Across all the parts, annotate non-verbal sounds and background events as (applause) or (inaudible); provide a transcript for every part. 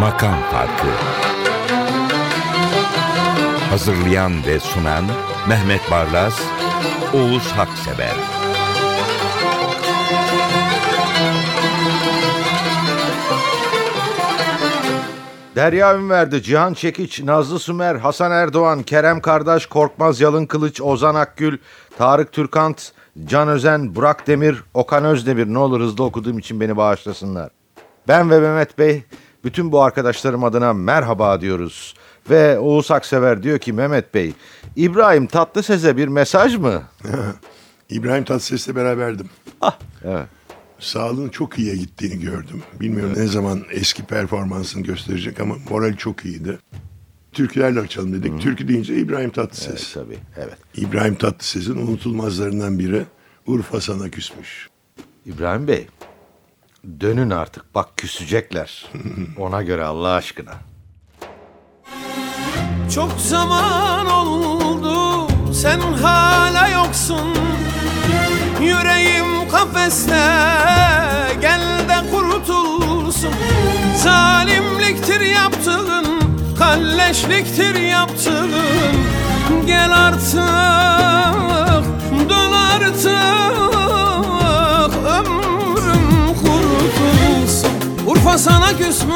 Makam Farkı. Hazırlayan ve sunan Mehmet Barlas, Oğuz Haksever Derya Ünverdi, Cihan Çekiç, Nazlı Sümer, Hasan Erdoğan, Kerem Kardeş, Korkmaz Yalın Kılıç, Ozan Akgül, Tarık Türkant, Can Özen, Burak Demir, Okan Özdemir. Ne olur hızlı okuduğum için beni bağışlasınlar. Ben ve Mehmet Bey bütün bu arkadaşlarım adına merhaba diyoruz. Ve Oğuz Aksever diyor ki Mehmet Bey, İbrahim Tatlıses'e bir mesaj mı? (laughs) İbrahim Tatlıses'le beraberdim. Ah, evet. Sağlığın çok iyiye gittiğini gördüm. Bilmiyorum ne zaman eski performansını gösterecek ama moral çok iyiydi. Türkülerle açalım dedik. Türkü deyince İbrahim Tatlıses. Evet, tabii, evet. İbrahim Tatlıses'in unutulmazlarından biri Urfa sana küsmüş. İbrahim Bey, dönün artık bak küsecekler. (laughs) Ona göre Allah aşkına. Çok zaman oldu sen hala yoksun Yüreğim kafeste gel de kurtulsun. Zalimliktir yaptığın kalleşliktir yaptığın. Gel artık dön artık ömrüm kurtulsun. Urfa sana küsmüş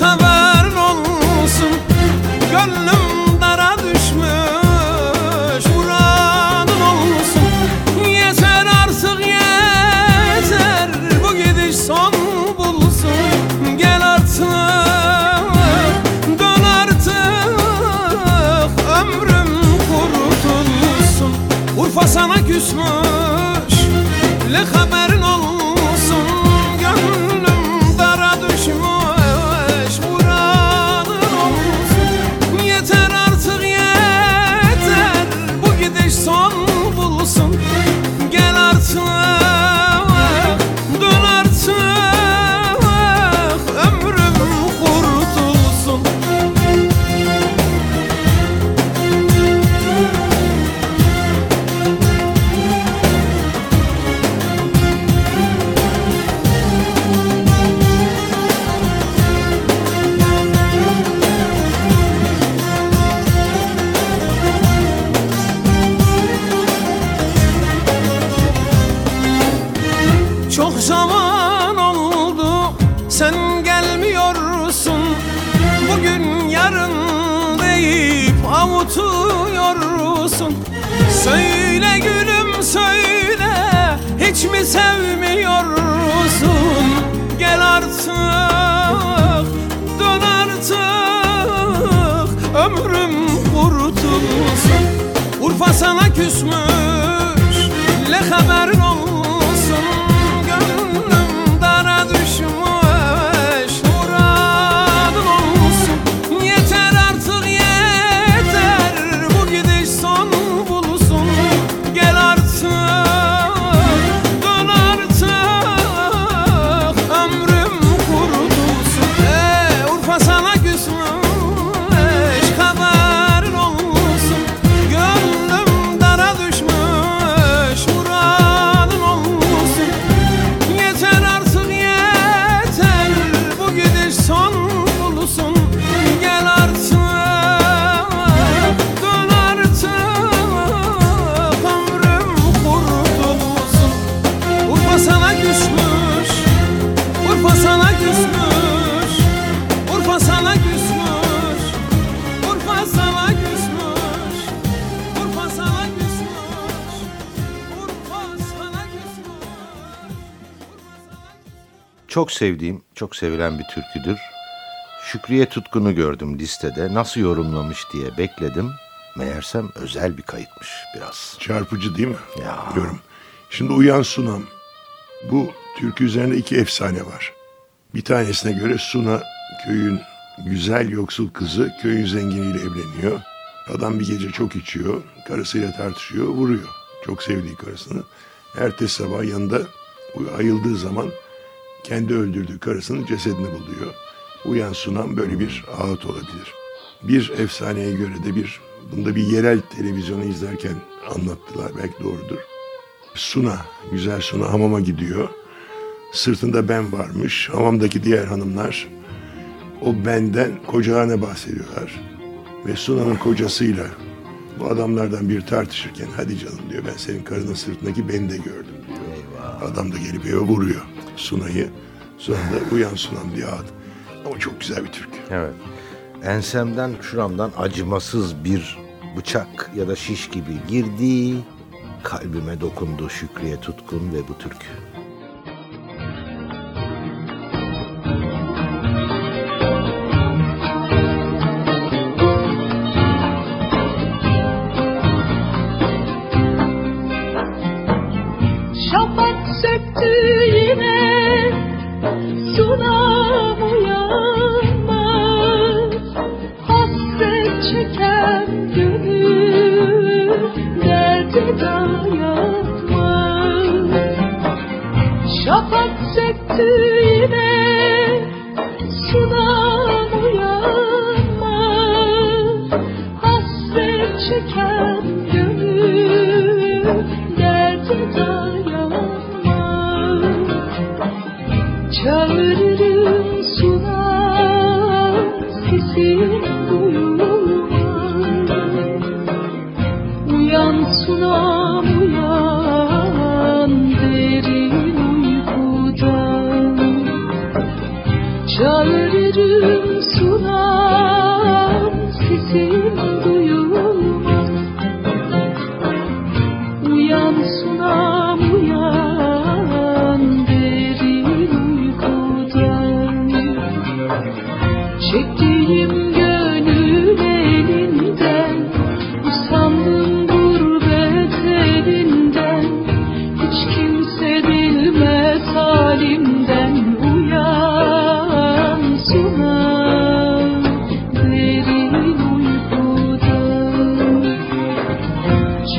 haberin olsun. Gönlüm sana yarın deyip avutuyorsun Söyle gülüm söyle. Hiç mi sevmiyorsun Gel artık dön artık. Ömrüm kurtulsun Urfa sana küsmüş. Le haberin olsun Çok sevdiğim, çok sevilen bir türküdür. Şükriye Tutkun'u gördüm listede. Nasıl yorumlamış diye bekledim. Meğersem özel bir kayıtmış biraz. Çarpıcı değil mi? Ya. Diyorum. Şimdi Uyan Sunam. Bu türkü üzerinde iki efsane var. Bir tanesine göre Suna köyün güzel yoksul kızı köyün zenginiyle evleniyor. Adam bir gece çok içiyor. Karısıyla tartışıyor, vuruyor. Çok sevdiği karısını. Ertesi sabah yanında ayıldığı zaman kendi öldürdüğü karısının cesedini buluyor. Uyan Sunam böyle bir ağıt olabilir. Bir efsaneye göre de bir Bunu da bir yerel televizyonu izlerken anlattılar. Belki doğrudur. Suna, güzel Suna hamama gidiyor. Sırtında ben varmış. Hamamdaki diğer hanımlar o benden kocana bahsediyorlar. Ve Suna'nın kocasıyla bu adamlardan bir tartışırken hadi canım diyor ben senin karının sırtındaki beni de gördüm diyor. Adam da gelip eve vuruyor Suna'yı. Sonra da uyan Sunam diye ad. Ama çok güzel bir türkü. Evet. Ensemden şuramdan acımasız bir bıçak ya da şiş gibi girdi. Kalbime dokundu Şükriye Tutkun ve bu türkü.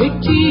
noite.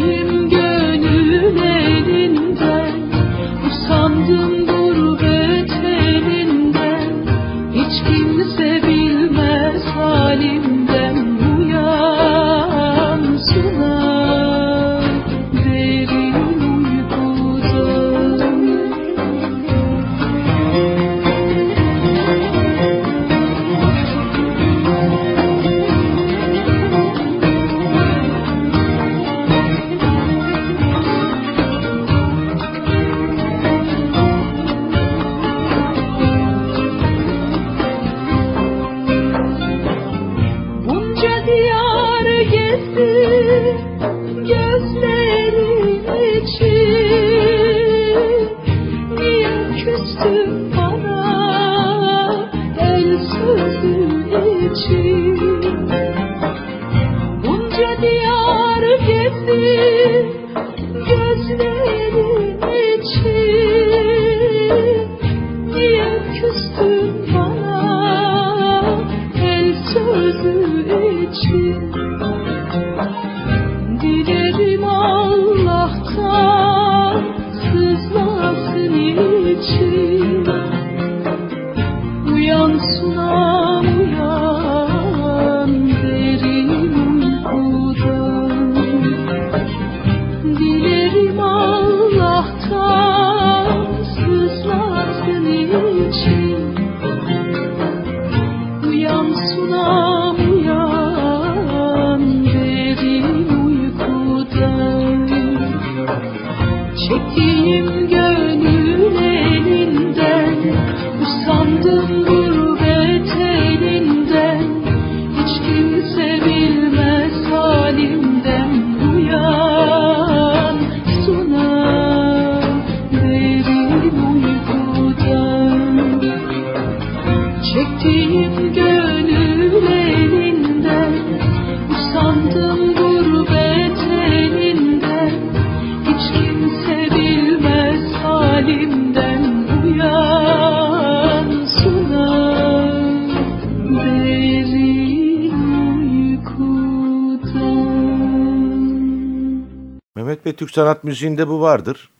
Türk sanat müziğinde bu vardır.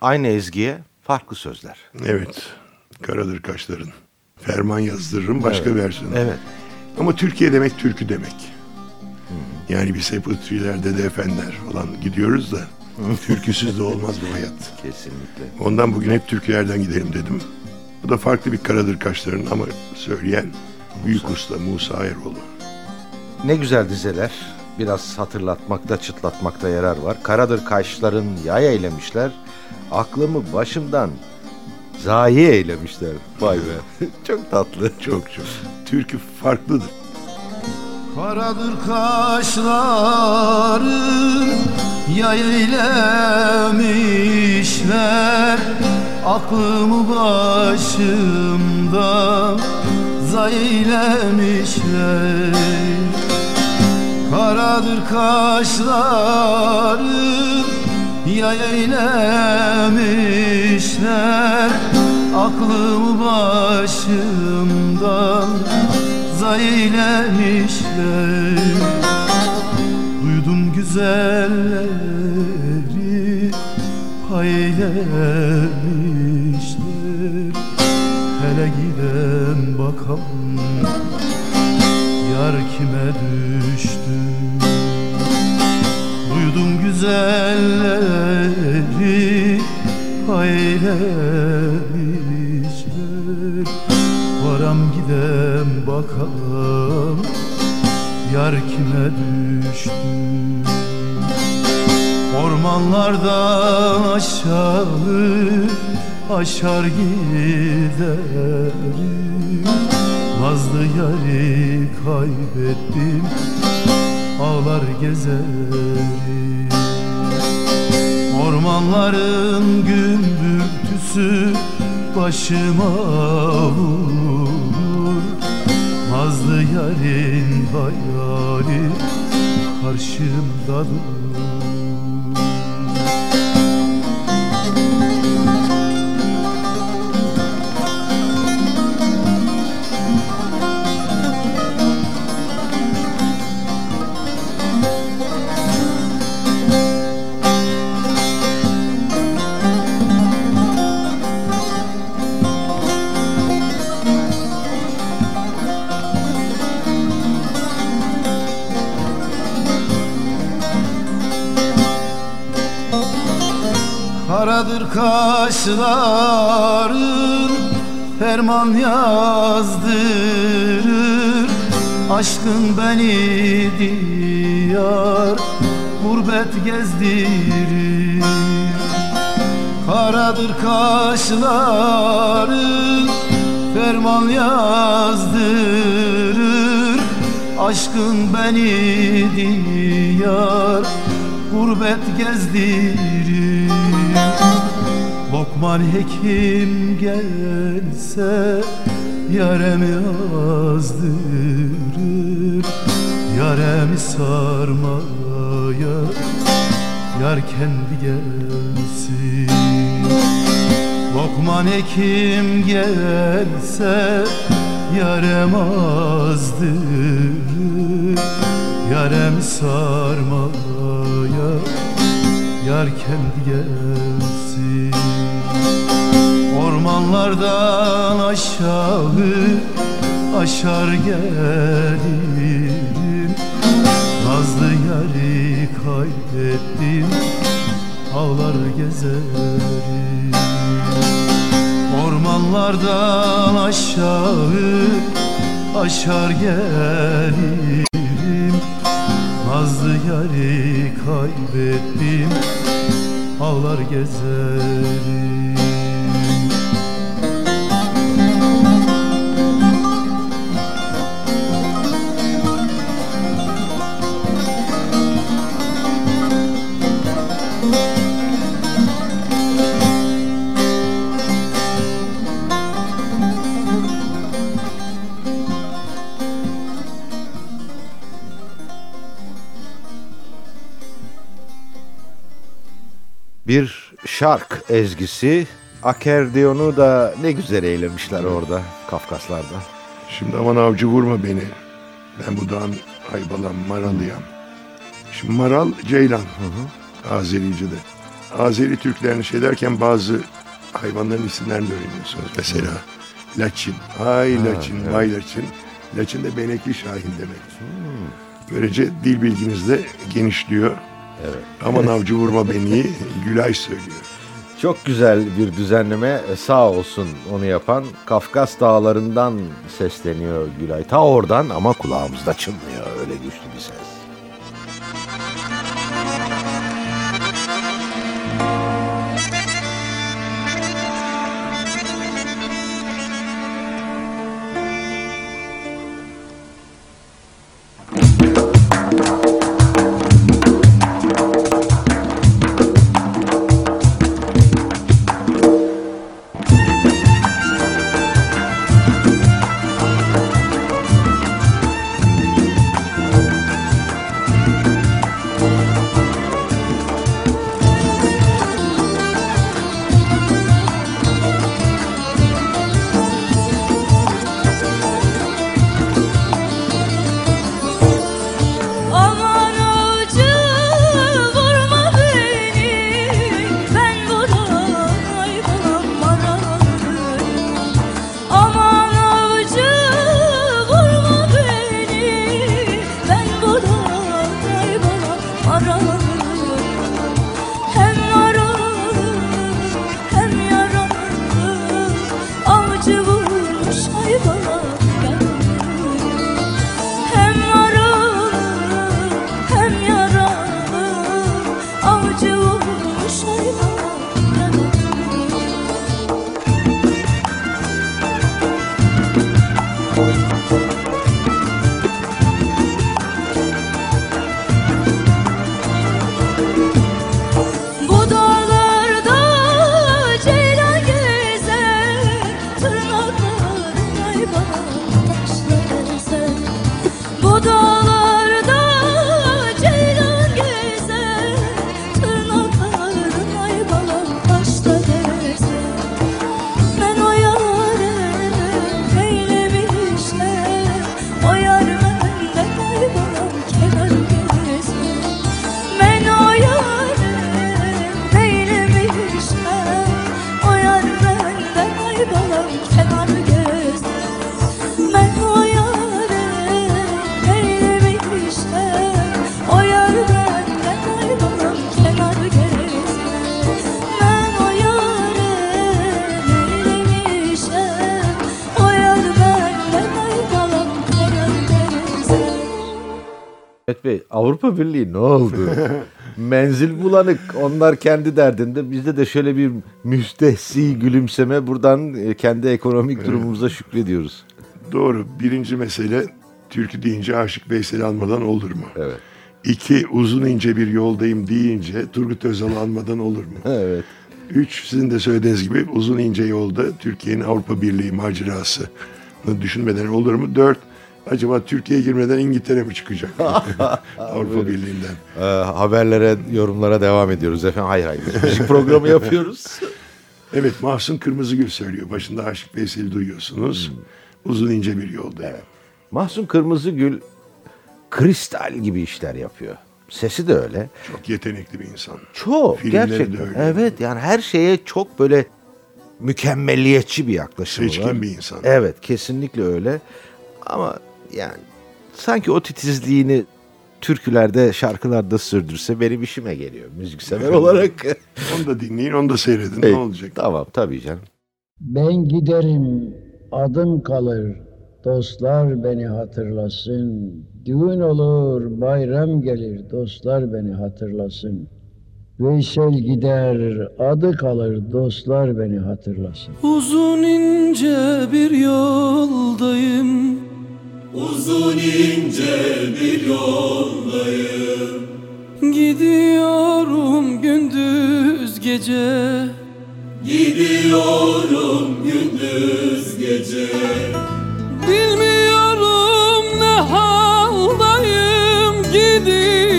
Aynı ezgiye farklı sözler. Evet. Karadır kaşların. Ferman yazdırırım başka versiyonu. Evet. Ama Türkiye demek türkü demek. Yani biz hep ıtrilerde de efendiler falan gidiyoruz da (laughs) türküsüz de olmaz bu hayat. Kesinlikle. Ondan bugün hep türkülerden gidelim dedim. Bu da farklı bir karadır kaşların ama söyleyen büyük usta Musa Eroğlu. Ne güzel dizeler. Biraz hatırlatmakta, çıtlatmakta yarar var. Karadır kaşların yay eylemişler. Aklımı başımdan zayi eylemişler. Vay be. (laughs) Çok tatlı. Çok çok. (laughs) Türkü farklıdır. Karadır kaşların yay eylemişler Aklımı başımdan zay eylemişler Karadır kaşların yay eylemişler Aklımı başımdan. Zay eylemişler. Duydum güzelleri pay eylemişler Hele giden bakalım yar kime düştü güzelleri pay eylemişler Varam gidem bakalım Yar kime düştü? Ormanlardan aşağı Aşar giderim Nazlı yari kaybettim Ağlar gezerim Ormanların gümbürtüsü başıma vurur Nazlı yarın hayali karşımda durur Karadır kaşların ferman yazdırır. Aşkın beni diyar gurbet gezdirir. Karadır kaşların ferman yazdırır. Aşkın beni diyar gurbet gezdirir Lokman hekim gelse yaremi azdırır Yaremi sarmaya yar kendi gelsin. Lokman hekim gelse yarem azdırır Yarem sarmaya yar kendi gelsin Ormanlardan aşağı aşar gelirim Nazlı yari kaybettim ağlar gezerim. Ormanlardan aşağı aşar gelirim Nazlı yari kaybettim ağlar gezerim Bir şark ezgisi. Akerdiyonu da ne güzel eylemişler orada Kafkaslar'da. Şimdi aman avcı vurma beni. Ben bu dağın aybalan maralıyam. Şimdi maral ceylan. Azerice'de. Azeri Türklerini şey derken bazı hayvanların isimlerini öğreniyorsunuz. Mesela Laçin. Ay Laçin, vay Laçin. Laçin de benekli şahin demek. Böylece dil bilginiz de genişliyor. Evet. Aman avcı vurma beni Gülay söylüyor. Çok güzel bir düzenleme. E, Sağ olsun onu yapan. Kafkas dağlarından sesleniyor Gülay. Ta oradan ama kulağımızda çınlıyor. Öyle güçlü bir ses. Bey Avrupa Birliği ne oldu? (laughs) Menzil bulanık. Onlar kendi derdinde. Bizde de şöyle bir müstehsi gülümseme. Buradan e, kendi ekonomik durumumuza şükrediyoruz. Doğru. Birinci mesele türkü deyince Aşık Veysel'i almadan olur mu? Evet. İki, uzun ince bir yoldayım deyince Turgut Özal'ı almadan olur mu? (laughs) Evet. Üç, sizin de söylediğiniz gibi uzun ince yolda Türkiye'nin Avrupa Birliği macerası düşünmeden olur mu? Dört, acaba Türkiye'ye girmeden İngiltere mi çıkacak? (laughs) Avrupa Birliği'nden. Ee, haberlere, yorumlara devam ediyoruz efendim. Hayır hayır. Müzik (laughs) programı yapıyoruz. Evet, Mahsun Kırmızıgül söylüyor. Başında Aşık Veysel'i duyuyorsunuz. Uzun ince bir yolda. Mahsun Kırmızıgül kristal gibi işler yapıyor. Sesi de öyle. Çok yetenekli bir insan. Çok Filmleri gerçekten. öyle. Evet yani her şeye çok böyle mükemmelliyetçi bir yaklaşımı Seçkin var. bir insan. Evet kesinlikle öyle. Ama yani sanki o titizliğini türkülerde, şarkılarda sürdürse benim işime geliyor müziksever olarak. Onu da dinleyin, onu da seyredin. Hey, ne olacak? Tamam tabii canım. Ben giderim, adım kalır, dostlar beni hatırlasın. Düğün olur, bayram gelir, dostlar beni hatırlasın. Veysel gider, adı kalır, dostlar beni hatırlasın. Uzun ince bir yoldayım Uzun ince bir yoldayım Gidiyorum gündüz gece. Gidiyorum gündüz gece. Bilmiyorum ne haldayım. Gidiyorum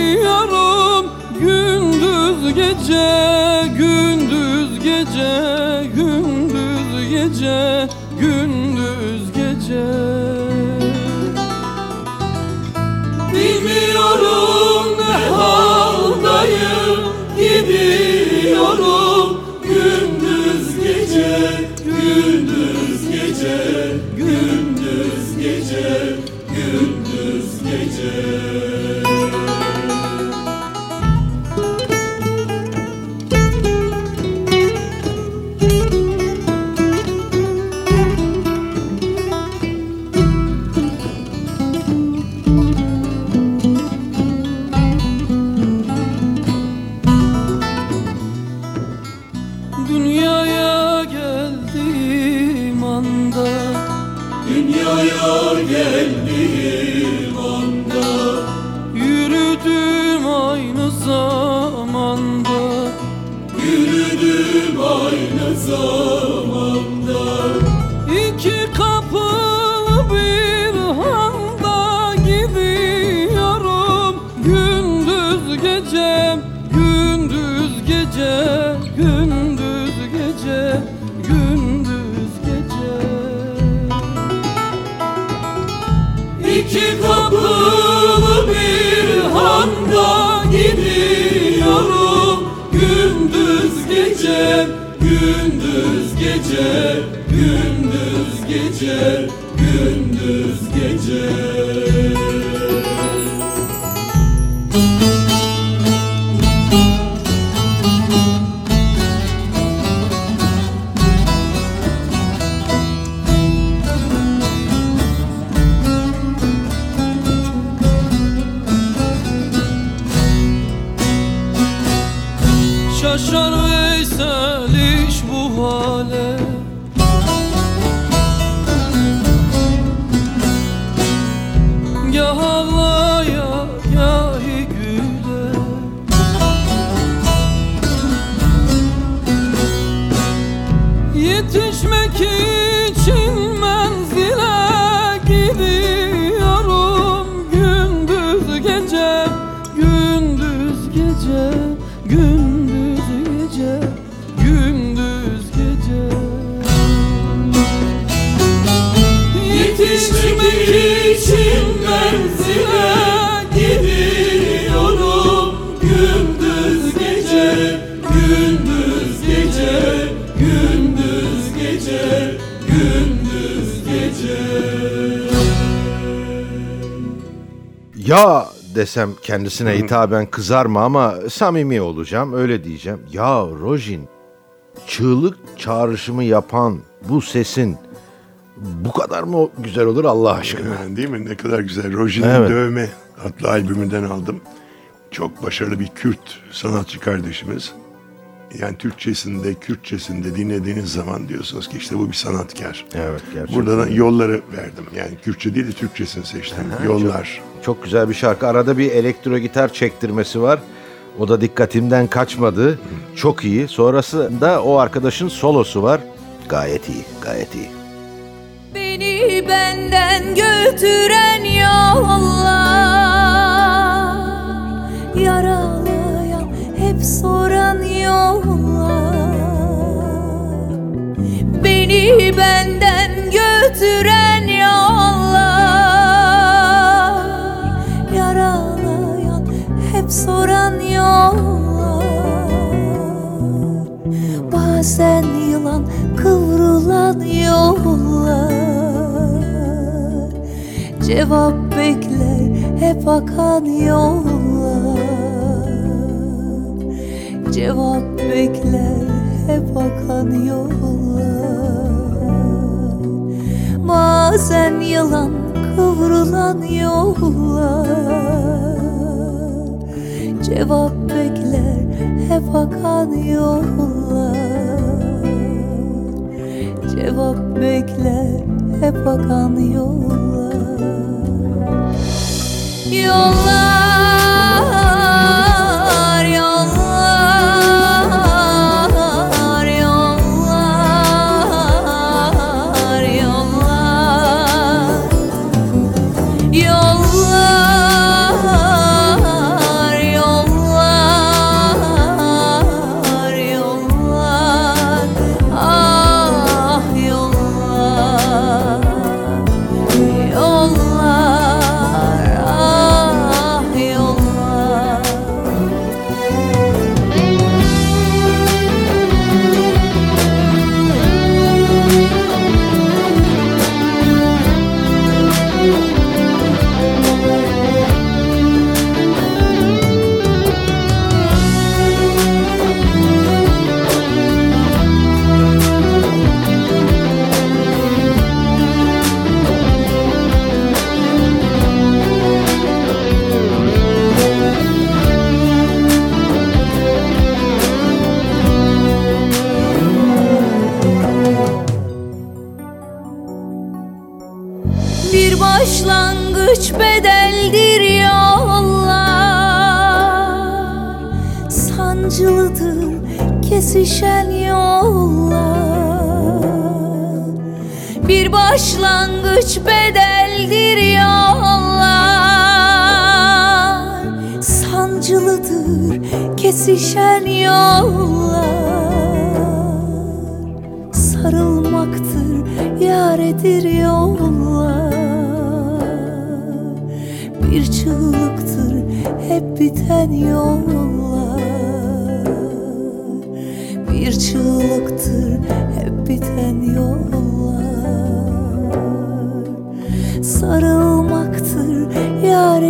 Dünyaya geldiğim anda. Yürüdüm aynı zamanda. Yürüdüm aynı zamanda. Gündüz Ya desem kendisine hitaben kızar mı ama samimi olacağım öyle diyeceğim. Ya Rojin çığlık çağrışımı yapan bu sesin bu kadar mı güzel olur Allah aşkına? Yani değil mi? Ne kadar güzel. Rojin'in Evet. Dövme adlı albümünden aldım. Çok başarılı bir Kürt sanatçı kardeşimiz. Yani Türkçesinde, Kürtçesinde dinlediğiniz zaman diyorsunuz ki işte bu bir sanatkar. Evet gerçekten. Burada da yolları verdim. Yani Kürtçe değil de Türkçesini seçtim. Yollar. Çok güzel bir şarkı. Arada bir elektro gitar çektirmesi var. O da dikkatimden kaçmadı. Çok iyi. Sonrasında o arkadaşın solosu var. Gayet iyi, gayet iyi. Beni benden götüren yollar Yaralayan hep soran yollar. Beni benden götüren yollar. Yaralayan hep soran yollar. Bazen yılan kıvrılan yollar. Cevap bekler hep akan yollar Cevap bekler hep akan yollar. Bazen yılan kıvrılan yollar. Cevap bekler hep akan yollar. Cevap bekler hep akan yollar. Yollar,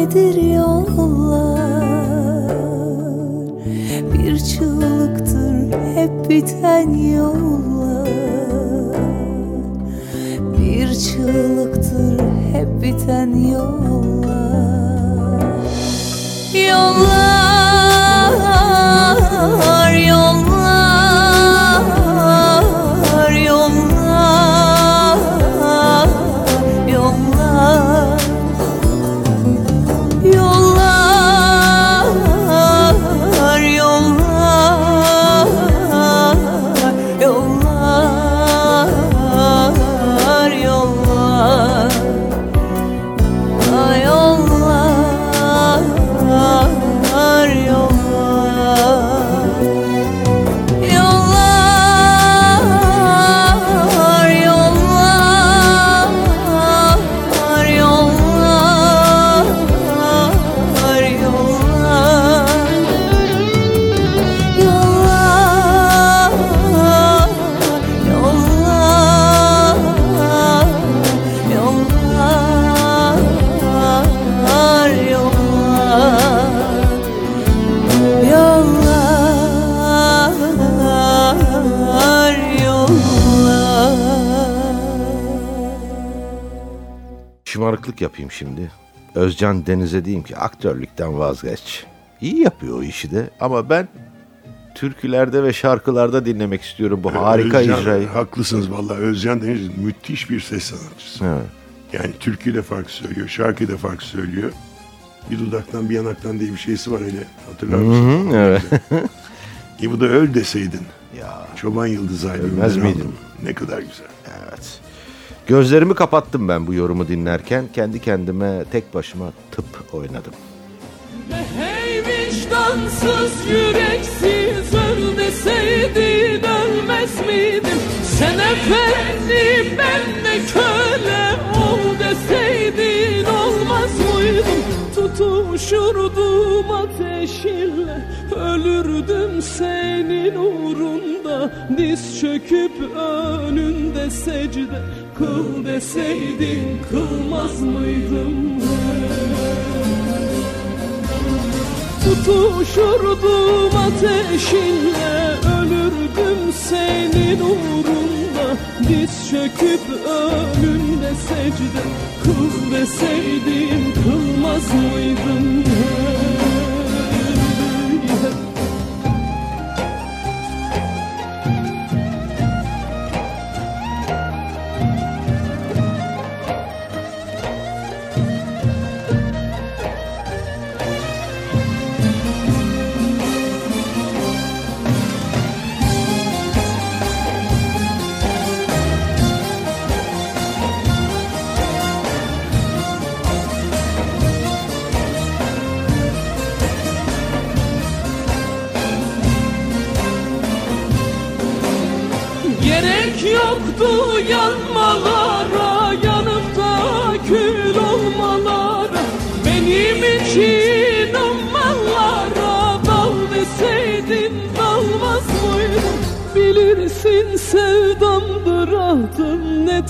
yaredir yollar? Bir çığlıktır hep biten yollar. Bir çığlıktır hep biten Yollar, yollar, Şımarıklık yapayım şimdi. Özcan Deniz'e diyeyim ki aktörlükten vazgeç. İyi yapıyor o işi de ama ben türkülerde ve şarkılarda dinlemek istiyorum bu harika Özcan, icrayı. Haklısınız vallahi Özcan Deniz müthiş bir ses sanatçısı. Evet. Yani türküyle farklı söylüyor, şarkıyla farklı söylüyor. Bir dudaktan bir yanaktan diye bir şeysi var hele. Hatırlar mısın? evet. (laughs) E bu da öl deseydin. Ya Çoban Yıldız albümünden Ölmez miydim? Ne kadar güzel. Gözlerimi kapattım ben bu yorumu dinlerken. Kendi kendime tek başıma tıp oynadım. Hey vicdansız yüreksiz öl deseydin ölmez miydim? Sen efendi ben de köle ol deseydin olmaz mıydım? Tutuşurdum ateşinle ölürdüm senin uğrunda Diz çöküp önünde secde. Kıl deseydin kılmaz mıydım? Tutuşurdum ateşinle Ölürdüm senin uğrunda. Diz çöküp önünde secde. Kıl deseydin kılmaz mıydım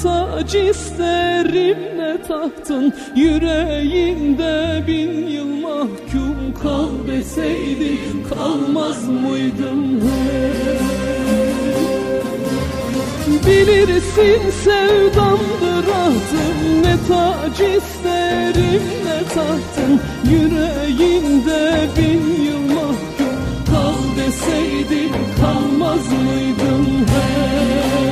tac isterim ne tahtın Yüreğinde bin yıl mahkum Kal deseydin kalmaz mıydım? Hey Bilirsin sevdamdır ahtım. Ne tac isterim ne tahtın Yüreğinde bin yıl mahkum Kal deseydin kalmaz mıydım? hey.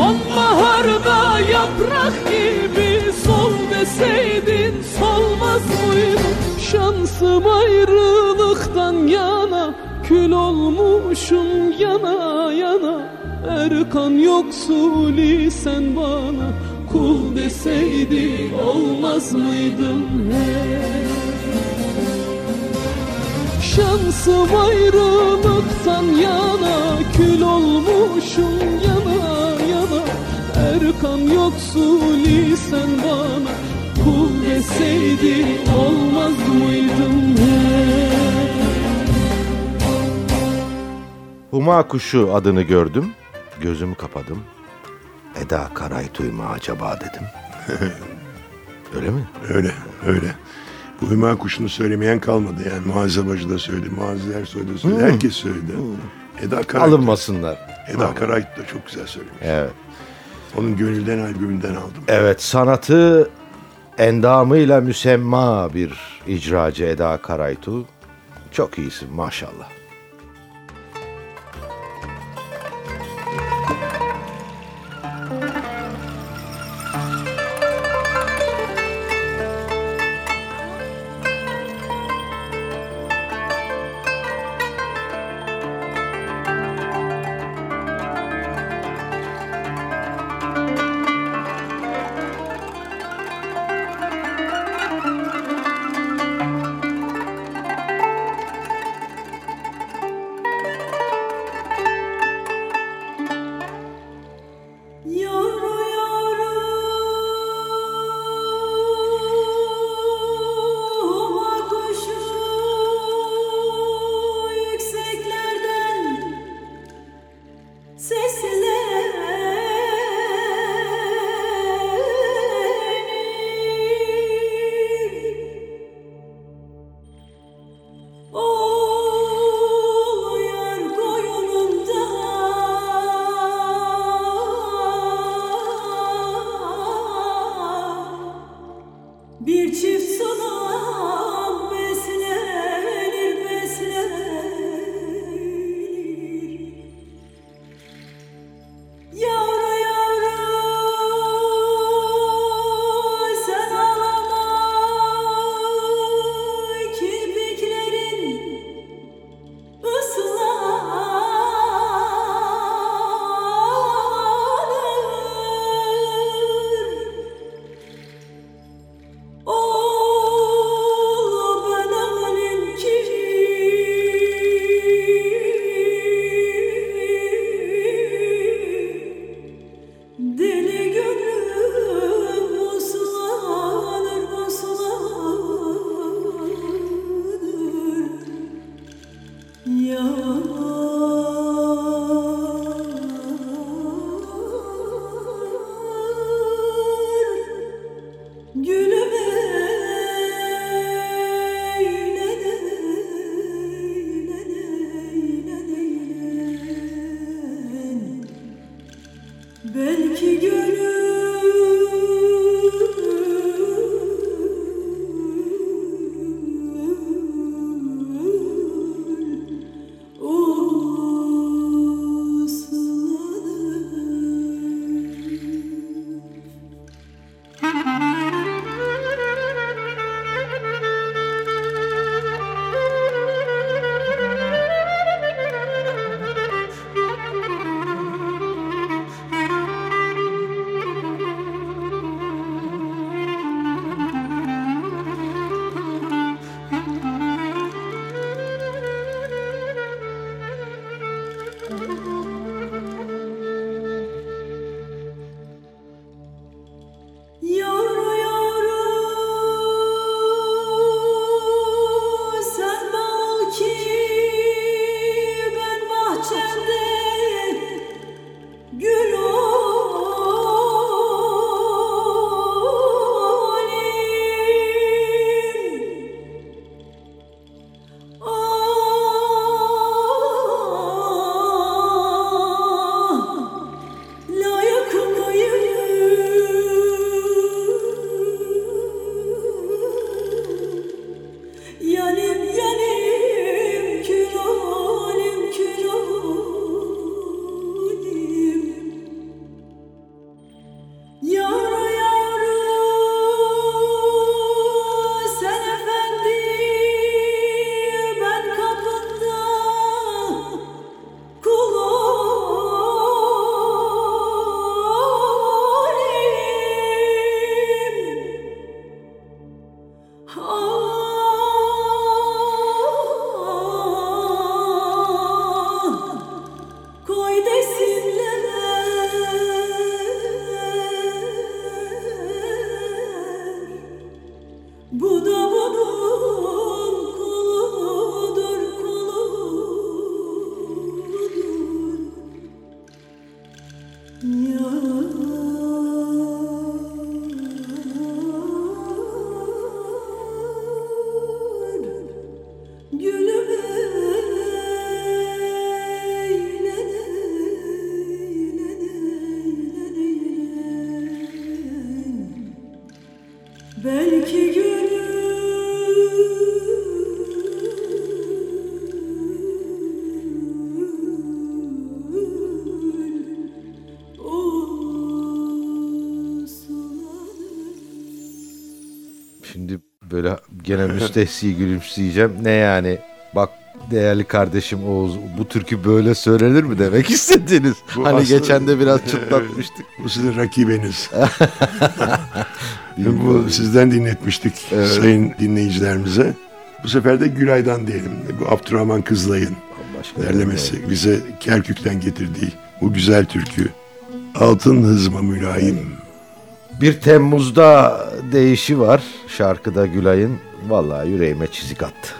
Sonbaharda yaprak gibi Sol deseydin solmaz mıydım Şansım ayrılıktan yana Kül olmuşum yana yana. Erkan yoksuli sen bana Kul deseydin olmaz mıydım hey Şansım ayrılıktan yana Kül olmuşum yana Erkan yoksuli sen bana Kul deseydi olmaz mıydım? Huma kuşu adını gördüm. Gözümü kapadım. Eda Karaytuy mu acaba dedim. (laughs) Öyle mi? Öyle, öyle. Bu hüma kuşunu söylemeyen kalmadı yani. Muhasebacı da söyledi, muhazeler söyledi, söyledi. Herkes söyledi. Eda Karayt, Alınmasınlar. Eda Karayt da çok güzel söylemiş. Evet. Onun Gönülden albümünden aldım. Evet sanatı endamıyla müsemma bir icracı Eda Karaytu. Çok iyisin maşallah. Gene müstehsi gülümseyeceğim. Ne yani? Bak değerli kardeşim Oğuz bu türkü böyle söylenir mi demek (laughs) istediniz. Bu hani aslında- geçen de biraz (laughs) çıtlatmıştık. Bu sizin rakibiniz. (laughs) Bu sizden dinletmiştik sayın dinleyicilerimize. Bu sefer de Gülay'dan diyelim. Bu Abdurrahman Kızılay'ın derlemesi bize Kerkük'ten getirdiği bu güzel türkü. Altın hızma mülayim. Bir Temmuz'da değişi var şarkıda Gülay'ın. Vallahi yüreğime çizik attı.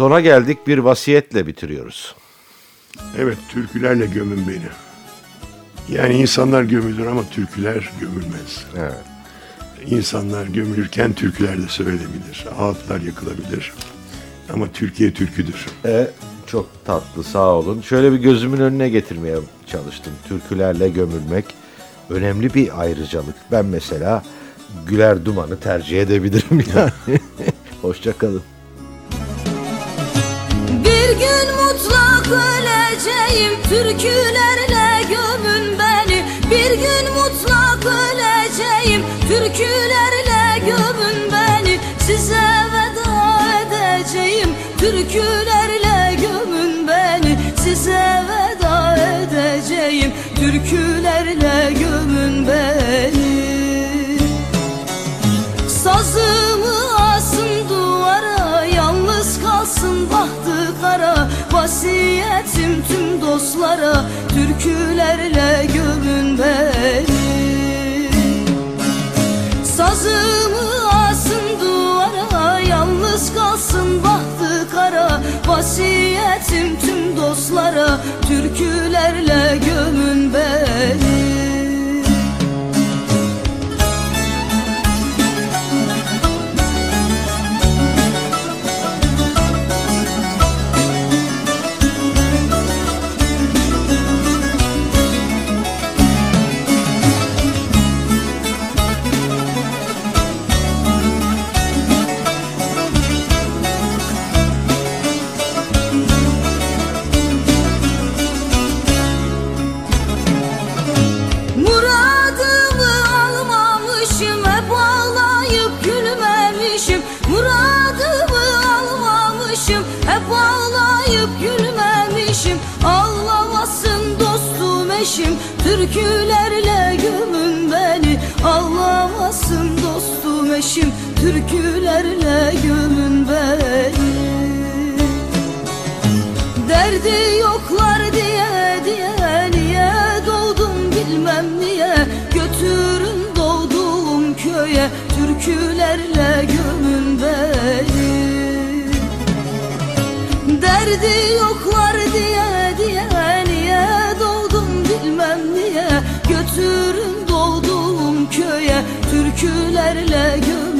Sona geldik bir vasiyetle bitiriyoruz. Evet türkülerle gömün beni. Yani insanlar gömülür ama türküler gömülmez. Evet. İnsanlar gömülürken türküler de söylenebilir. Ağıtlar yakılabilir. Ama Türkiye türküdür. E, çok tatlı sağ olun. Şöyle bir gözümün önüne getirmeye çalıştım. Türkülerle gömülmek önemli bir ayrıcalık. Ben mesela Güler Duman'ı tercih edebilirim (laughs) yani. Hoşçakalın. Öleceğim Türkülerle gömün beni. Bir gün mutlak öleceğim Türkülerle gömün beni. Size veda edeceğim Türkülerle gömün beni. Size veda edeceğim Türkülerle gömün beni. Sazımı asın duvara Yalnız kalsın bahtı kara Vasiyetim tüm dostlara Türkülerle gömün beni Sazımı asın duvara Yalnız kalsın bahtı kara. Vasiyetim tüm dostlara Türkülerle gömün beni türkülerle gömün beni. Ağlamasın dostum eşim. Türkülerle gömün beni. Derdi yoklar diye diye niye doğdum bilmem niye. Götürün doğduğum köye türkülerle gömün beni. Derdi yoklar diye türkülerle gömün